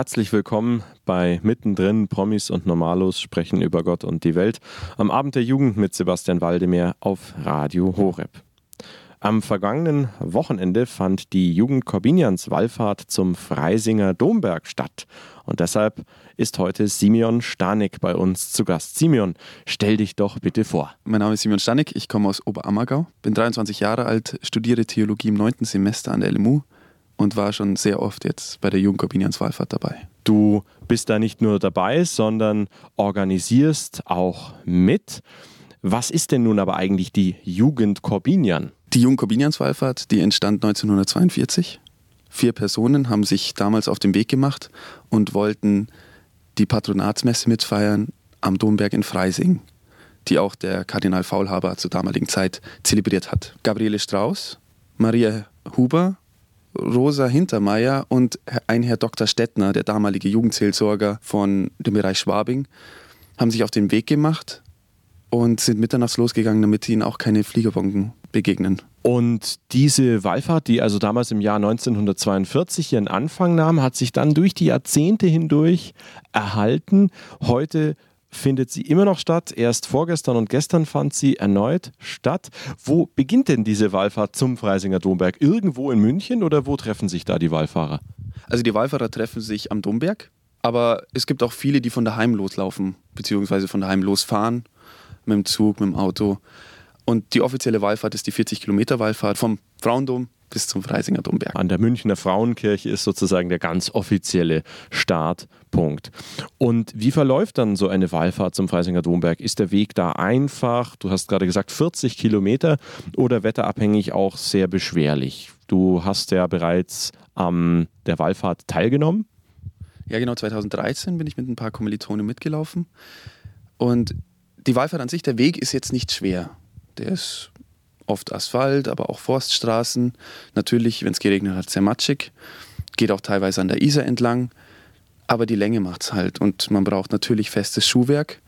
Herzlich willkommen bei Mittendrin. Promis und Normalos sprechen über Gott und die Welt. Am Abend der Jugend mit Sebastian Waldemir auf Radio Horeb. Am vergangenen Wochenende fand die Jugend Corbinians Wallfahrt zum Freisinger Domberg statt. Und deshalb ist heute Simeon Stanik bei uns zu Gast. Simeon, stell dich doch bitte vor. Mein Name ist Simeon Stanik, ich komme aus Oberammergau, bin 23 Jahre alt, studiere Theologie im 9. Semester an der LMU und war schon sehr oft jetzt bei der Jugend Corbinians Wallfahrt dabei. Du bist da nicht nur dabei, sondern organisierst auch mit. Was ist denn nun aber eigentlich die Jugend Corbinian? Die Jugend Corbinians Wallfahrt, die entstand 1942. Vier Personen haben sich damals auf den Weg gemacht und wollten die Patronatsmesse mitfeiern am Domberg in Freising, die auch der Kardinal Faulhaber zur damaligen Zeit zelebriert hat. Gabriele Strauß, Maria Huber, Rosa Hintermeier und ein Herr Dr. Stettner, der damalige Jugendseelsorger von dem Bereich Schwabing, haben sich auf den Weg gemacht und sind mitternachts losgegangen, damit ihnen auch keine Fliegerbomben begegnen. Und diese Wallfahrt, die also damals im Jahr 1942 ihren Anfang nahm, hat sich dann durch die Jahrzehnte hindurch erhalten. Heute findet sie immer noch statt. Erst vorgestern und gestern fand sie erneut statt. Wo beginnt denn diese Wallfahrt zum Freisinger Domberg? Irgendwo in München oder wo treffen sich da die Wallfahrer? Also die Wallfahrer treffen sich am Domberg, aber es gibt auch viele, die von daheim loslaufen, beziehungsweise von daheim losfahren, mit dem Zug, mit dem Auto. Und die offizielle Wallfahrt ist die 40 Kilometer Wallfahrt vom Frauendom bis zum Freisinger Domberg. An der Münchner Frauenkirche ist sozusagen der ganz offizielle Startpunkt. Und wie verläuft dann so eine Wallfahrt zum Freisinger Domberg? Ist der Weg da einfach? Du hast gerade gesagt 40 Kilometer oder wetterabhängig auch sehr beschwerlich? Du hast ja bereits an der Wallfahrt teilgenommen. Ja, genau. 2013 bin ich mit ein paar Kommilitonen mitgelaufen. Und die Wallfahrt an sich, der Weg ist jetzt nicht schwer. Der ist oft Asphalt, aber auch Forststraßen. Natürlich, wenn es geregnet hat, sehr matschig. Geht auch teilweise an der Isar entlang. Aber die Länge macht es halt. Und man braucht natürlich festes Schuhwerk.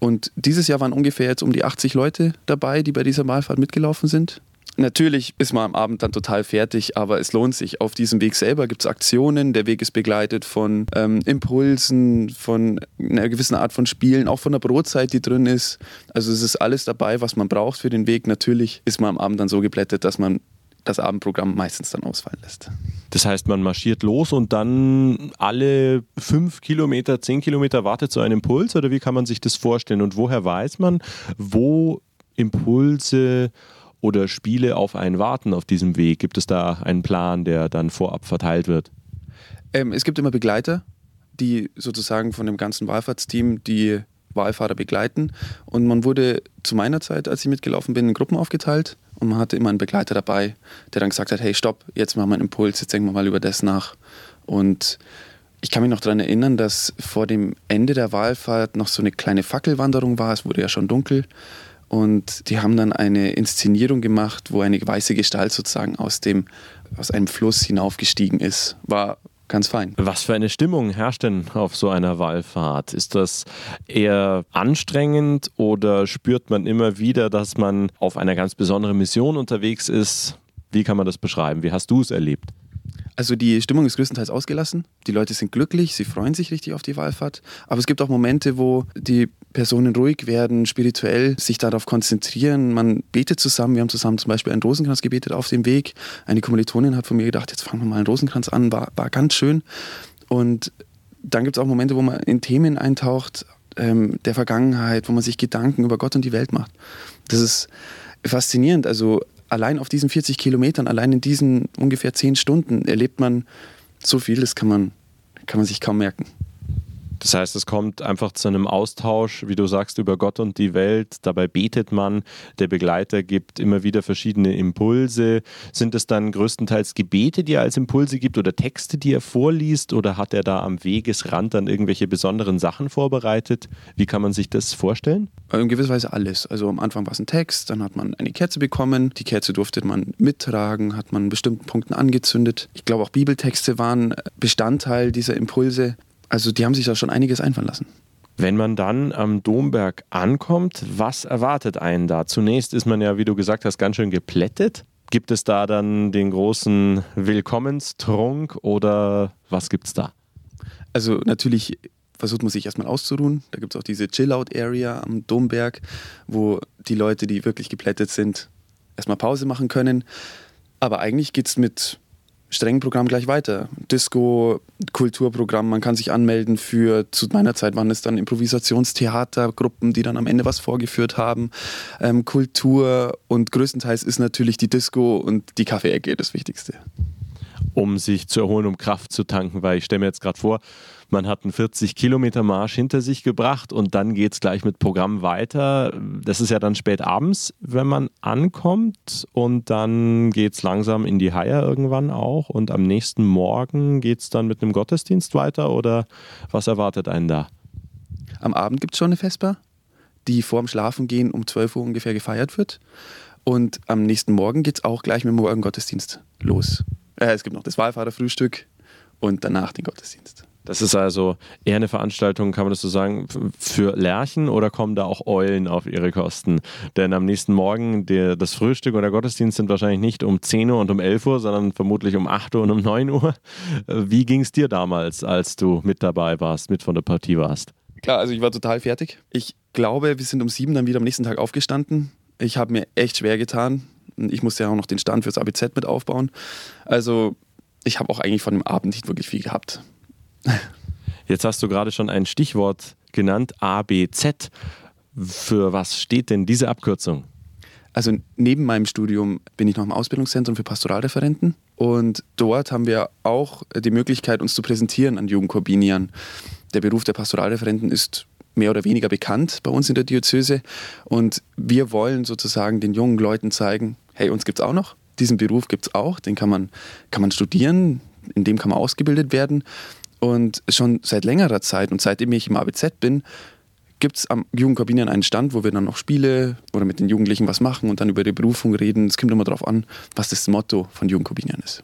Und dieses Jahr waren ungefähr jetzt um die 80 Leute dabei, die bei dieser Wahlfahrt mitgelaufen sind. Natürlich ist man am Abend dann total fertig, aber es lohnt sich. Auf diesem Weg selber gibt es Aktionen. Der Weg ist begleitet von ähm, Impulsen, von einer gewissen Art von Spielen, auch von der Brotzeit, die drin ist. Also es ist alles dabei, was man braucht für den Weg. Natürlich ist man am Abend dann so geblättet, dass man das Abendprogramm meistens dann ausfallen lässt. Das heißt, man marschiert los und dann alle fünf Kilometer, zehn Kilometer wartet so ein Impuls oder wie kann man sich das vorstellen? Und woher weiß man, wo Impulse oder Spiele auf einen warten auf diesem Weg? Gibt es da einen Plan, der dann vorab verteilt wird? Ähm, es gibt immer Begleiter, die sozusagen von dem ganzen Wallfahrtsteam die Wallfahrer begleiten. Und man wurde zu meiner Zeit, als ich mitgelaufen bin, in Gruppen aufgeteilt und man hatte immer einen Begleiter dabei, der dann gesagt hat, hey, stopp, jetzt machen wir einen Impuls, jetzt denken wir mal über das nach. Und ich kann mich noch daran erinnern, dass vor dem Ende der Wallfahrt noch so eine kleine Fackelwanderung war. Es wurde ja schon dunkel. Und die haben dann eine Inszenierung gemacht, wo eine weiße Gestalt sozusagen aus, dem, aus einem Fluss hinaufgestiegen ist. War ganz fein. Was für eine Stimmung herrscht denn auf so einer Wallfahrt? Ist das eher anstrengend oder spürt man immer wieder, dass man auf einer ganz besonderen Mission unterwegs ist? Wie kann man das beschreiben? Wie hast du es erlebt? Also die Stimmung ist größtenteils ausgelassen. Die Leute sind glücklich, sie freuen sich richtig auf die Wallfahrt. Aber es gibt auch Momente, wo die Personen ruhig werden, spirituell sich darauf konzentrieren. Man betet zusammen. Wir haben zusammen zum Beispiel einen Rosenkranz gebetet auf dem Weg. Eine Kommilitonin hat von mir gedacht, jetzt fangen wir mal einen Rosenkranz an. War, war ganz schön. Und dann gibt es auch Momente, wo man in Themen eintaucht ähm, der Vergangenheit, wo man sich Gedanken über Gott und die Welt macht. Das ist faszinierend. Also allein auf diesen 40 Kilometern, allein in diesen ungefähr 10 Stunden erlebt man so viel, das kann man, kann man sich kaum merken. Das heißt, es kommt einfach zu einem Austausch, wie du sagst, über Gott und die Welt. Dabei betet man. Der Begleiter gibt immer wieder verschiedene Impulse. Sind es dann größtenteils Gebete, die er als Impulse gibt oder Texte, die er vorliest? Oder hat er da am Wegesrand dann irgendwelche besonderen Sachen vorbereitet? Wie kann man sich das vorstellen? In gewisser Weise alles. Also am Anfang war es ein Text, dann hat man eine Kerze bekommen. Die Kerze durfte man mittragen, hat man an bestimmten Punkten angezündet. Ich glaube, auch Bibeltexte waren Bestandteil dieser Impulse. Also die haben sich da schon einiges einfallen lassen. Wenn man dann am Domberg ankommt, was erwartet einen da? Zunächst ist man ja, wie du gesagt hast, ganz schön geplättet. Gibt es da dann den großen Willkommenstrunk oder was gibt es da? Also natürlich versucht man sich erstmal auszuruhen. Da gibt es auch diese Chill-Out-Area am Domberg, wo die Leute, die wirklich geplättet sind, erstmal Pause machen können. Aber eigentlich geht es mit strengen Programm gleich weiter. Disco, Kulturprogramm, man kann sich anmelden für, zu meiner Zeit waren es dann Improvisationstheatergruppen, die dann am Ende was vorgeführt haben. Ähm, Kultur und größtenteils ist natürlich die Disco und die Kaffeeecke das Wichtigste um sich zu erholen, um Kraft zu tanken, weil ich stelle mir jetzt gerade vor, man hat einen 40 Kilometer Marsch hinter sich gebracht und dann geht es gleich mit Programm weiter. Das ist ja dann spät abends, wenn man ankommt und dann geht es langsam in die Haie irgendwann auch und am nächsten Morgen geht es dann mit einem Gottesdienst weiter oder was erwartet einen da? Am Abend gibt es schon eine Vesper, die vorm Schlafengehen um 12 Uhr ungefähr gefeiert wird. Und am nächsten Morgen geht es auch gleich mit dem Morgengottesdienst los. Äh, es gibt noch das Wallfahrerfrühstück und danach den Gottesdienst. Das ist also eher eine Veranstaltung, kann man das so sagen, für Lerchen oder kommen da auch Eulen auf ihre Kosten? Denn am nächsten Morgen, der, das Frühstück und der Gottesdienst sind wahrscheinlich nicht um 10 Uhr und um 11 Uhr, sondern vermutlich um 8 Uhr und um 9 Uhr. Wie ging es dir damals, als du mit dabei warst, mit von der Partie warst? Klar, also ich war total fertig. Ich glaube, wir sind um 7 dann wieder am nächsten Tag aufgestanden. Ich habe mir echt schwer getan. Ich musste ja auch noch den Stand fürs ABZ mit aufbauen. Also ich habe auch eigentlich von dem Abend nicht wirklich viel gehabt. Jetzt hast du gerade schon ein Stichwort genannt, ABZ. Für was steht denn diese Abkürzung? Also neben meinem Studium bin ich noch im Ausbildungszentrum für Pastoralreferenten und dort haben wir auch die Möglichkeit, uns zu präsentieren an Jugendkorbiniern. Der Beruf der Pastoralreferenten ist mehr oder weniger bekannt bei uns in der Diözese und wir wollen sozusagen den jungen Leuten zeigen, hey, uns gibt es auch noch, diesen Beruf gibt es auch, den kann man, kann man studieren, in dem kann man ausgebildet werden und schon seit längerer Zeit und seitdem ich im ABZ bin, gibt es am Jugendkabinen einen Stand, wo wir dann noch Spiele oder mit den Jugendlichen was machen und dann über die Berufung reden. Es kommt immer darauf an, was das Motto von Jugendkabinen ist.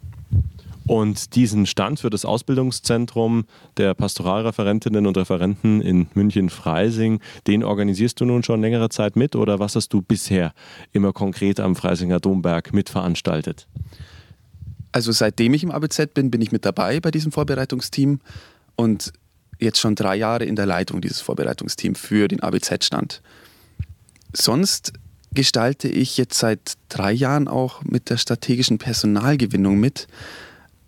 Und diesen Stand für das Ausbildungszentrum der Pastoralreferentinnen und Referenten in München-Freising, den organisierst du nun schon längere Zeit mit oder was hast du bisher immer konkret am Freisinger Domberg mitveranstaltet? Also seitdem ich im ABZ bin, bin ich mit dabei bei diesem Vorbereitungsteam und jetzt schon drei Jahre in der Leitung dieses Vorbereitungsteams für den ABZ-Stand. Sonst gestalte ich jetzt seit drei Jahren auch mit der strategischen Personalgewinnung mit.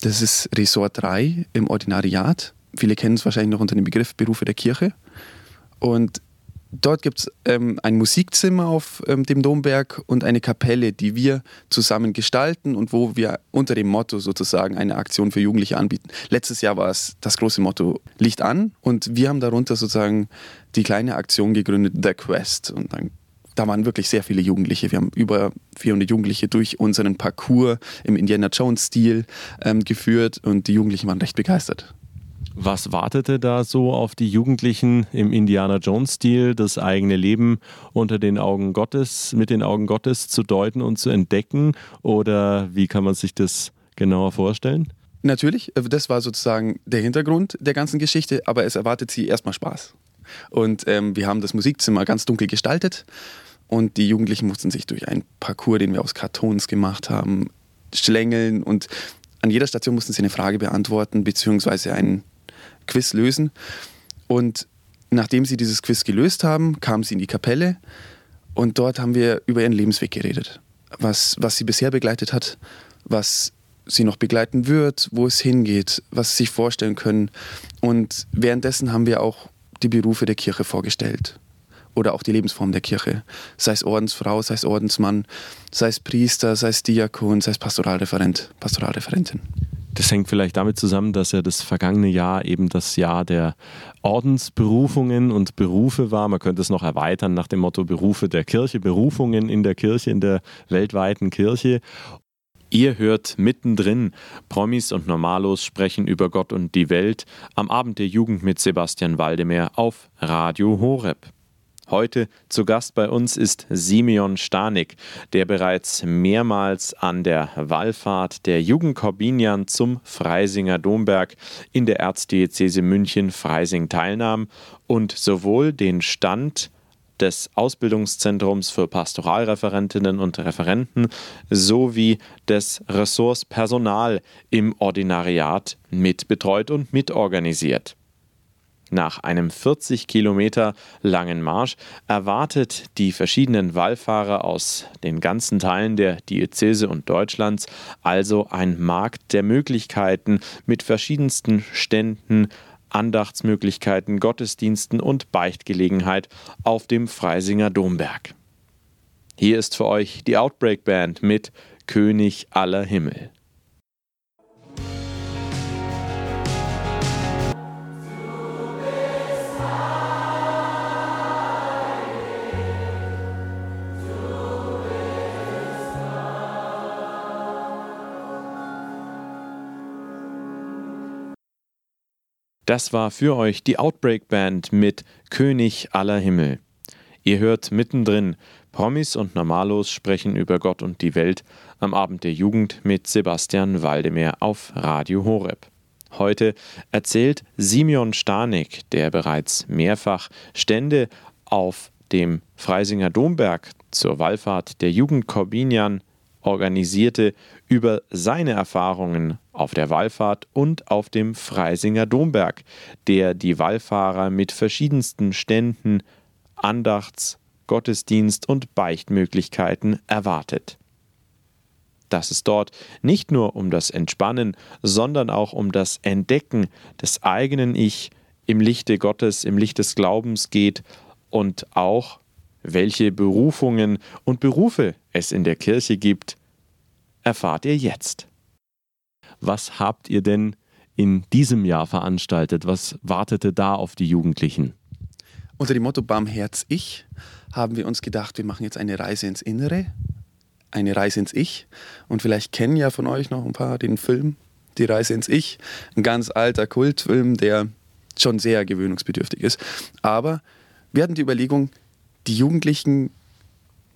Das ist Ressort 3 im Ordinariat. Viele kennen es wahrscheinlich noch unter dem Begriff Berufe der Kirche. Und Dort gibt es ähm, ein Musikzimmer auf ähm, dem Domberg und eine Kapelle, die wir zusammen gestalten und wo wir unter dem Motto sozusagen eine Aktion für Jugendliche anbieten. Letztes Jahr war es das große Motto Licht an und wir haben darunter sozusagen die kleine Aktion gegründet, The Quest. Und dann, da waren wirklich sehr viele Jugendliche. Wir haben über 400 Jugendliche durch unseren Parcours im Indiana Jones-Stil ähm, geführt und die Jugendlichen waren recht begeistert. Was wartete da so auf die Jugendlichen im Indiana Jones-Stil, das eigene Leben unter den Augen Gottes, mit den Augen Gottes zu deuten und zu entdecken? Oder wie kann man sich das genauer vorstellen? Natürlich, äh, das war sozusagen der Hintergrund der ganzen Geschichte, aber es erwartet sie erstmal Spaß. Und ähm, wir haben das Musikzimmer ganz dunkel gestaltet und die Jugendlichen mussten sich durch einen Parcours, den wir aus Kartons gemacht haben, schlängeln und an jeder Station mussten sie eine Frage beantworten, beziehungsweise einen Quiz lösen. Und nachdem sie dieses Quiz gelöst haben, kamen sie in die Kapelle und dort haben wir über ihren Lebensweg geredet. Was, was sie bisher begleitet hat, was sie noch begleiten wird, wo es hingeht, was sie sich vorstellen können. Und währenddessen haben wir auch die Berufe der Kirche vorgestellt oder auch die Lebensform der Kirche. Sei es Ordensfrau, sei es Ordensmann, sei es Priester, sei es Diakon, sei es Pastoralreferent, Pastoralreferentin. Das hängt vielleicht damit zusammen, dass ja das vergangene Jahr eben das Jahr der Ordensberufungen und Berufe war. Man könnte es noch erweitern nach dem Motto Berufe der Kirche, Berufungen in der Kirche, in der weltweiten Kirche. Ihr hört mittendrin Promis und Normalos sprechen über Gott und die Welt am Abend der Jugend mit Sebastian Waldemar auf Radio Horeb. Heute zu Gast bei uns ist Simeon Stanik, der bereits mehrmals an der Wallfahrt der Jugendkorbinian zum Freisinger Domberg in der Erzdiözese München-Freising teilnahm und sowohl den Stand des Ausbildungszentrums für Pastoralreferentinnen und Referenten sowie des Ressorts Personal im Ordinariat mitbetreut und mitorganisiert. Nach einem 40 Kilometer langen Marsch erwartet die verschiedenen Wallfahrer aus den ganzen Teilen der Diözese und Deutschlands also ein Markt der Möglichkeiten mit verschiedensten Ständen, Andachtsmöglichkeiten, Gottesdiensten und Beichtgelegenheit auf dem Freisinger Domberg. Hier ist für euch die Outbreak Band mit König aller Himmel. Das war für euch die Outbreak Band mit König aller Himmel. Ihr hört mittendrin Promis und Normalos sprechen über Gott und die Welt am Abend der Jugend mit Sebastian Waldemar auf Radio Horeb. Heute erzählt Simeon Stanek, der bereits mehrfach Stände auf dem Freisinger Domberg zur Wallfahrt der Jugend Corbinian organisierte, über seine Erfahrungen auf der Wallfahrt und auf dem Freisinger Domberg, der die Wallfahrer mit verschiedensten Ständen, Andachts-, Gottesdienst- und Beichtmöglichkeiten erwartet. Dass es dort nicht nur um das Entspannen, sondern auch um das Entdecken des eigenen Ich im Lichte Gottes, im Licht des Glaubens geht und auch welche Berufungen und Berufe es in der Kirche gibt, erfahrt ihr jetzt. Was habt ihr denn in diesem Jahr veranstaltet? Was wartete da auf die Jugendlichen? Unter dem Motto Barmherz Ich haben wir uns gedacht, wir machen jetzt eine Reise ins Innere, eine Reise ins Ich. Und vielleicht kennen ja von euch noch ein paar den Film Die Reise ins Ich. Ein ganz alter Kultfilm, der schon sehr gewöhnungsbedürftig ist. Aber wir hatten die Überlegung, die Jugendlichen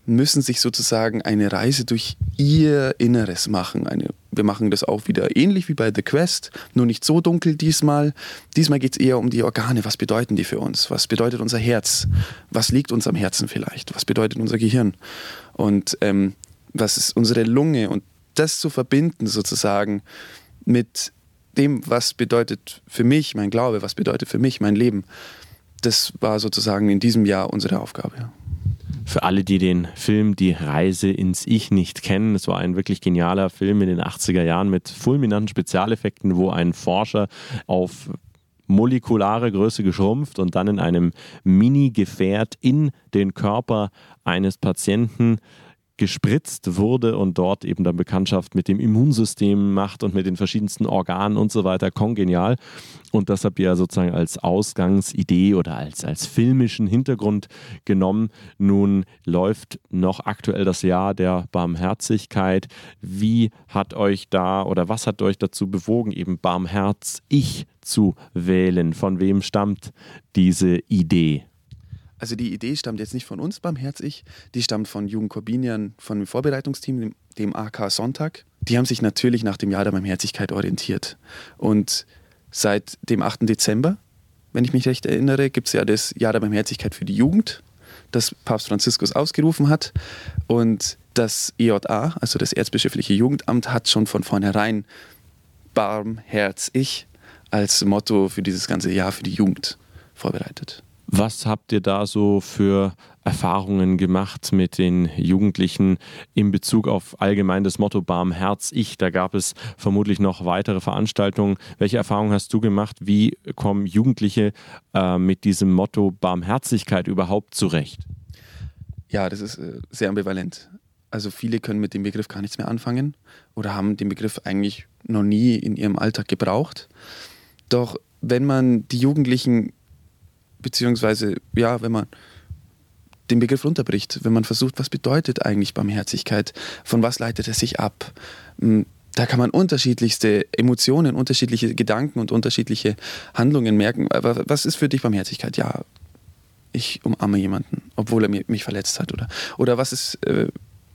müssen sich sozusagen eine Reise durch ihr Inneres machen. Eine, wir machen das auch wieder ähnlich wie bei The Quest, nur nicht so dunkel diesmal. Diesmal geht es eher um die Organe. Was bedeuten die für uns? Was bedeutet unser Herz? Was liegt uns am Herzen vielleicht? Was bedeutet unser Gehirn? Und ähm, was ist unsere Lunge? Und das zu verbinden sozusagen mit dem, was bedeutet für mich mein Glaube, was bedeutet für mich mein Leben, das war sozusagen in diesem Jahr unsere Aufgabe. Für alle, die den Film Die Reise ins Ich nicht kennen, es war ein wirklich genialer Film in den 80er Jahren mit fulminanten Spezialeffekten, wo ein Forscher auf molekulare Größe geschrumpft und dann in einem Mini-Gefährt in den Körper eines Patienten gespritzt wurde und dort eben dann Bekanntschaft mit dem Immunsystem macht und mit den verschiedensten Organen und so weiter, kongenial. Und das habt ihr sozusagen als Ausgangsidee oder als, als filmischen Hintergrund genommen. Nun läuft noch aktuell das Jahr der Barmherzigkeit. Wie hat euch da oder was hat euch dazu bewogen, eben Barmherz ich zu wählen? Von wem stammt diese Idee? Also die Idee stammt jetzt nicht von uns beim Herz-Ich, die stammt von Jugend Corbinian, von dem Vorbereitungsteam, dem, dem AK Sonntag. Die haben sich natürlich nach dem Jahr der Barmherzigkeit orientiert. Und seit dem 8. Dezember, wenn ich mich recht erinnere, gibt es ja das Jahr der Barmherzigkeit für die Jugend, das Papst Franziskus ausgerufen hat. Und das EJA, also das Erzbischöfliche Jugendamt, hat schon von vornherein Barm, Herz, Ich als Motto für dieses ganze Jahr für die Jugend vorbereitet. Was habt ihr da so für Erfahrungen gemacht mit den Jugendlichen in Bezug auf allgemein das Motto Barmherz Ich? Da gab es vermutlich noch weitere Veranstaltungen. Welche Erfahrungen hast du gemacht? Wie kommen Jugendliche äh, mit diesem Motto Barmherzigkeit überhaupt zurecht? Ja, das ist äh, sehr ambivalent. Also viele können mit dem Begriff gar nichts mehr anfangen oder haben den Begriff eigentlich noch nie in ihrem Alltag gebraucht. Doch wenn man die Jugendlichen beziehungsweise ja, wenn man den Begriff runterbricht, wenn man versucht, was bedeutet eigentlich Barmherzigkeit, von was leitet es sich ab, hm, da kann man unterschiedlichste Emotionen, unterschiedliche Gedanken und unterschiedliche Handlungen merken. Aber was ist für dich Barmherzigkeit? Ja, ich umarme jemanden, obwohl er mich verletzt hat. Oder, oder was ist, äh,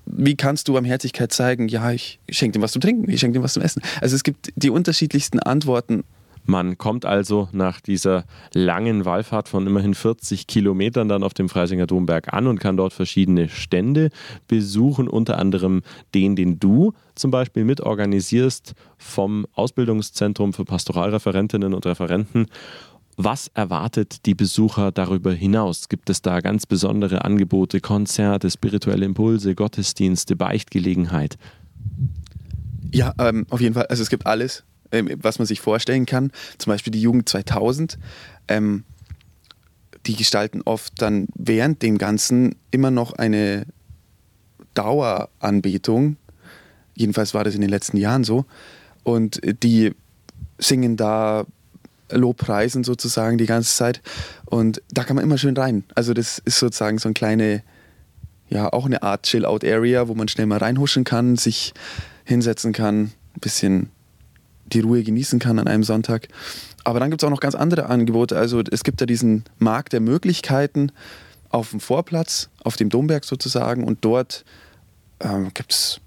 wie kannst du Barmherzigkeit zeigen? Ja, ich schenke ihm was zu trinken, ich schenke ihm was zum Essen. Also es gibt die unterschiedlichsten Antworten man kommt also nach dieser langen Wallfahrt von immerhin 40 Kilometern dann auf dem Freisinger Domberg an und kann dort verschiedene Stände besuchen, unter anderem den, den du zum Beispiel mitorganisierst vom Ausbildungszentrum für Pastoralreferentinnen und Referenten. Was erwartet die Besucher darüber hinaus? Gibt es da ganz besondere Angebote, Konzerte, spirituelle Impulse, Gottesdienste, Beichtgelegenheit? Ja, ähm, auf jeden Fall. Also es gibt alles, was man sich vorstellen kann. Zum Beispiel die Jugend 2000. Ähm, die gestalten oft dann während dem Ganzen immer noch eine Daueranbetung. Jedenfalls war das in den letzten Jahren so. Und die singen da Lobpreisen sozusagen die ganze Zeit. Und da kann man immer schön rein. Also das ist sozusagen so eine kleine, ja, auch eine Art Chill-Out-Area, wo man schnell mal reinhuschen kann, sich hinsetzen kann, ein bisschen die Ruhe genießen kann an einem Sonntag. Aber dann gibt es auch noch ganz andere Angebote. Also es gibt ja diesen Markt der Möglichkeiten auf dem Vorplatz, auf dem Domberg sozusagen. Und dort ähm, gibt es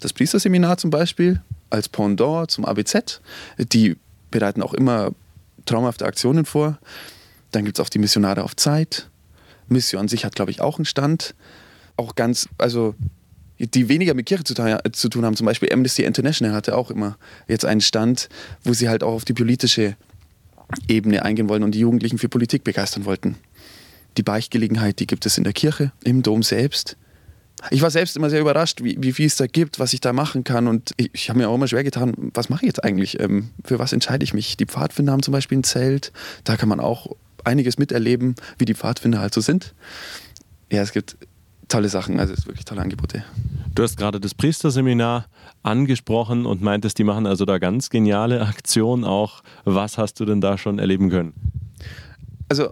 das Priesterseminar zum Beispiel als Pendant zum ABZ. Die bereiten auch immer traumhafte Aktionen vor. Dann gibt es auch die Missionare auf Zeit. Mission an sich hat, glaube ich, auch einen Stand. Auch ganz, also die weniger mit Kirche zu, zu, tun haben. Zum Beispiel Amnesty International hatte auch immer jetzt einen Stand, wo sie halt auch auf die politische Ebene eingehen wollen und die Jugendlichen für Politik begeistern wollten. Die Beichtgelegenheit, die gibt es in der Kirche, im Dom selbst. Ich war selbst immer sehr überrascht, wie, wie viel es da gibt, was ich da machen kann. Und ich, ich habe mir auch immer schwer getan, was mache ich jetzt eigentlich? Ähm, für was entscheide ich mich? Die Pfadfinder haben zum Beispiel ein Zelt. Da kann man auch einiges miterleben, wie die Pfadfinder halt so sind. Ja, es gibt tolle Sachen, also es ist wirklich tolle Angebote. Du hast gerade das Priesterseminar angesprochen und meintest, die machen also da ganz geniale Aktionen auch. Was hast du denn da schon erleben können? Also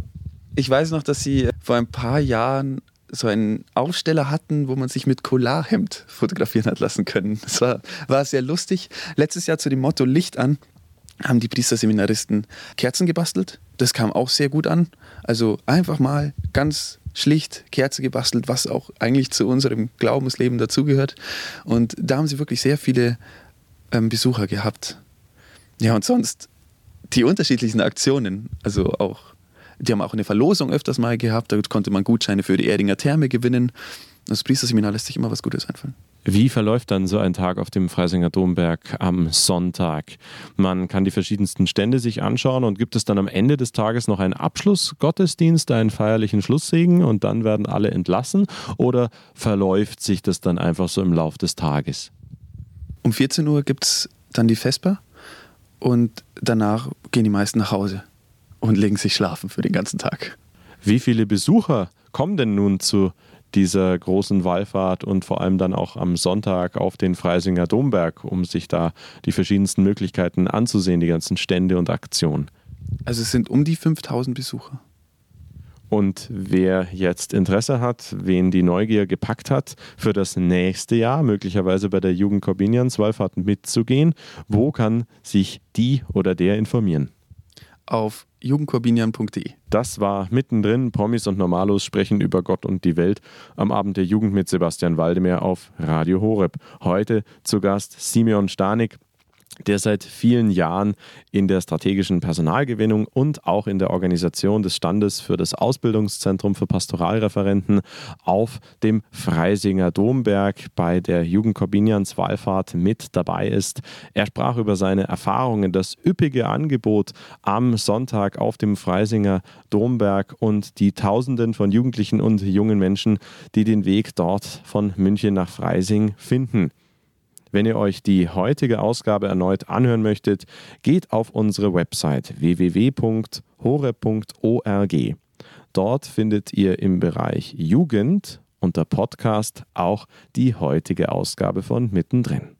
ich weiß noch, dass sie vor ein paar Jahren so einen Aufsteller hatten, wo man sich mit Colarhemd fotografieren hat lassen können. Das war, war sehr lustig. Letztes Jahr zu dem Motto Licht an haben die Priesterseminaristen Kerzen gebastelt. Das kam auch sehr gut an. Also einfach mal ganz schlicht Kerze gebastelt, was auch eigentlich zu unserem Glaubensleben dazugehört. Und da haben sie wirklich sehr viele ähm, Besucher gehabt. Ja, und sonst die unterschiedlichen Aktionen, also auch die haben auch eine Verlosung öfters mal gehabt, da konnte man Gutscheine für die Erdinger Therme gewinnen. Das Priesterseminar lässt sich immer was Gutes einfallen. Wie verläuft dann so ein Tag auf dem Freisinger Domberg am Sonntag? Man kann die verschiedensten Stände sich anschauen und gibt es dann am Ende des Tages noch einen Abschlussgottesdienst, einen feierlichen Schlusssegen und dann werden alle entlassen oder verläuft sich das dann einfach so im Lauf des Tages? Um 14 Uhr gibt es dann die Vesper und danach gehen die meisten nach Hause und legen sich schlafen für den ganzen Tag. Wie viele Besucher kommen denn nun zu dieser großen Wallfahrt und vor allem dann auch am Sonntag auf den Freisinger Domberg, um sich da die verschiedensten Möglichkeiten anzusehen, die ganzen Stände und Aktionen? Also es sind um die 5000 Besucher. Und wer jetzt Interesse hat, wen die Neugier gepackt hat, für das nächste Jahr möglicherweise bei der Jugend Corbinians Wallfahrt mitzugehen, wo kann sich die oder der informieren? Auf jugendkorbinian.de. Das war mittendrin. Promis und Normalos sprechen über Gott und die Welt am Abend der Jugend mit Sebastian Waldemar auf Radio Horeb. Heute zu Gast Simeon Stanik, der seit vielen Jahren in der strategischen Personalgewinnung und auch in der Organisation des Standes für das Ausbildungszentrum für Pastoralreferenten auf dem Freisinger Domberg bei der Jugend Corbinians Wallfahrt mit dabei ist. Er sprach über seine Erfahrungen, das üppige Angebot am Sonntag auf dem Freisinger Domberg und die Tausenden von Jugendlichen und jungen Menschen, die den Weg dort von München nach Freising finden. Wenn ihr euch die heutige Ausgabe erneut anhören möchtet, geht auf unsere Website www.hore.org. Dort findet ihr im Bereich Jugend unter Podcast auch die heutige Ausgabe von Mittendrin.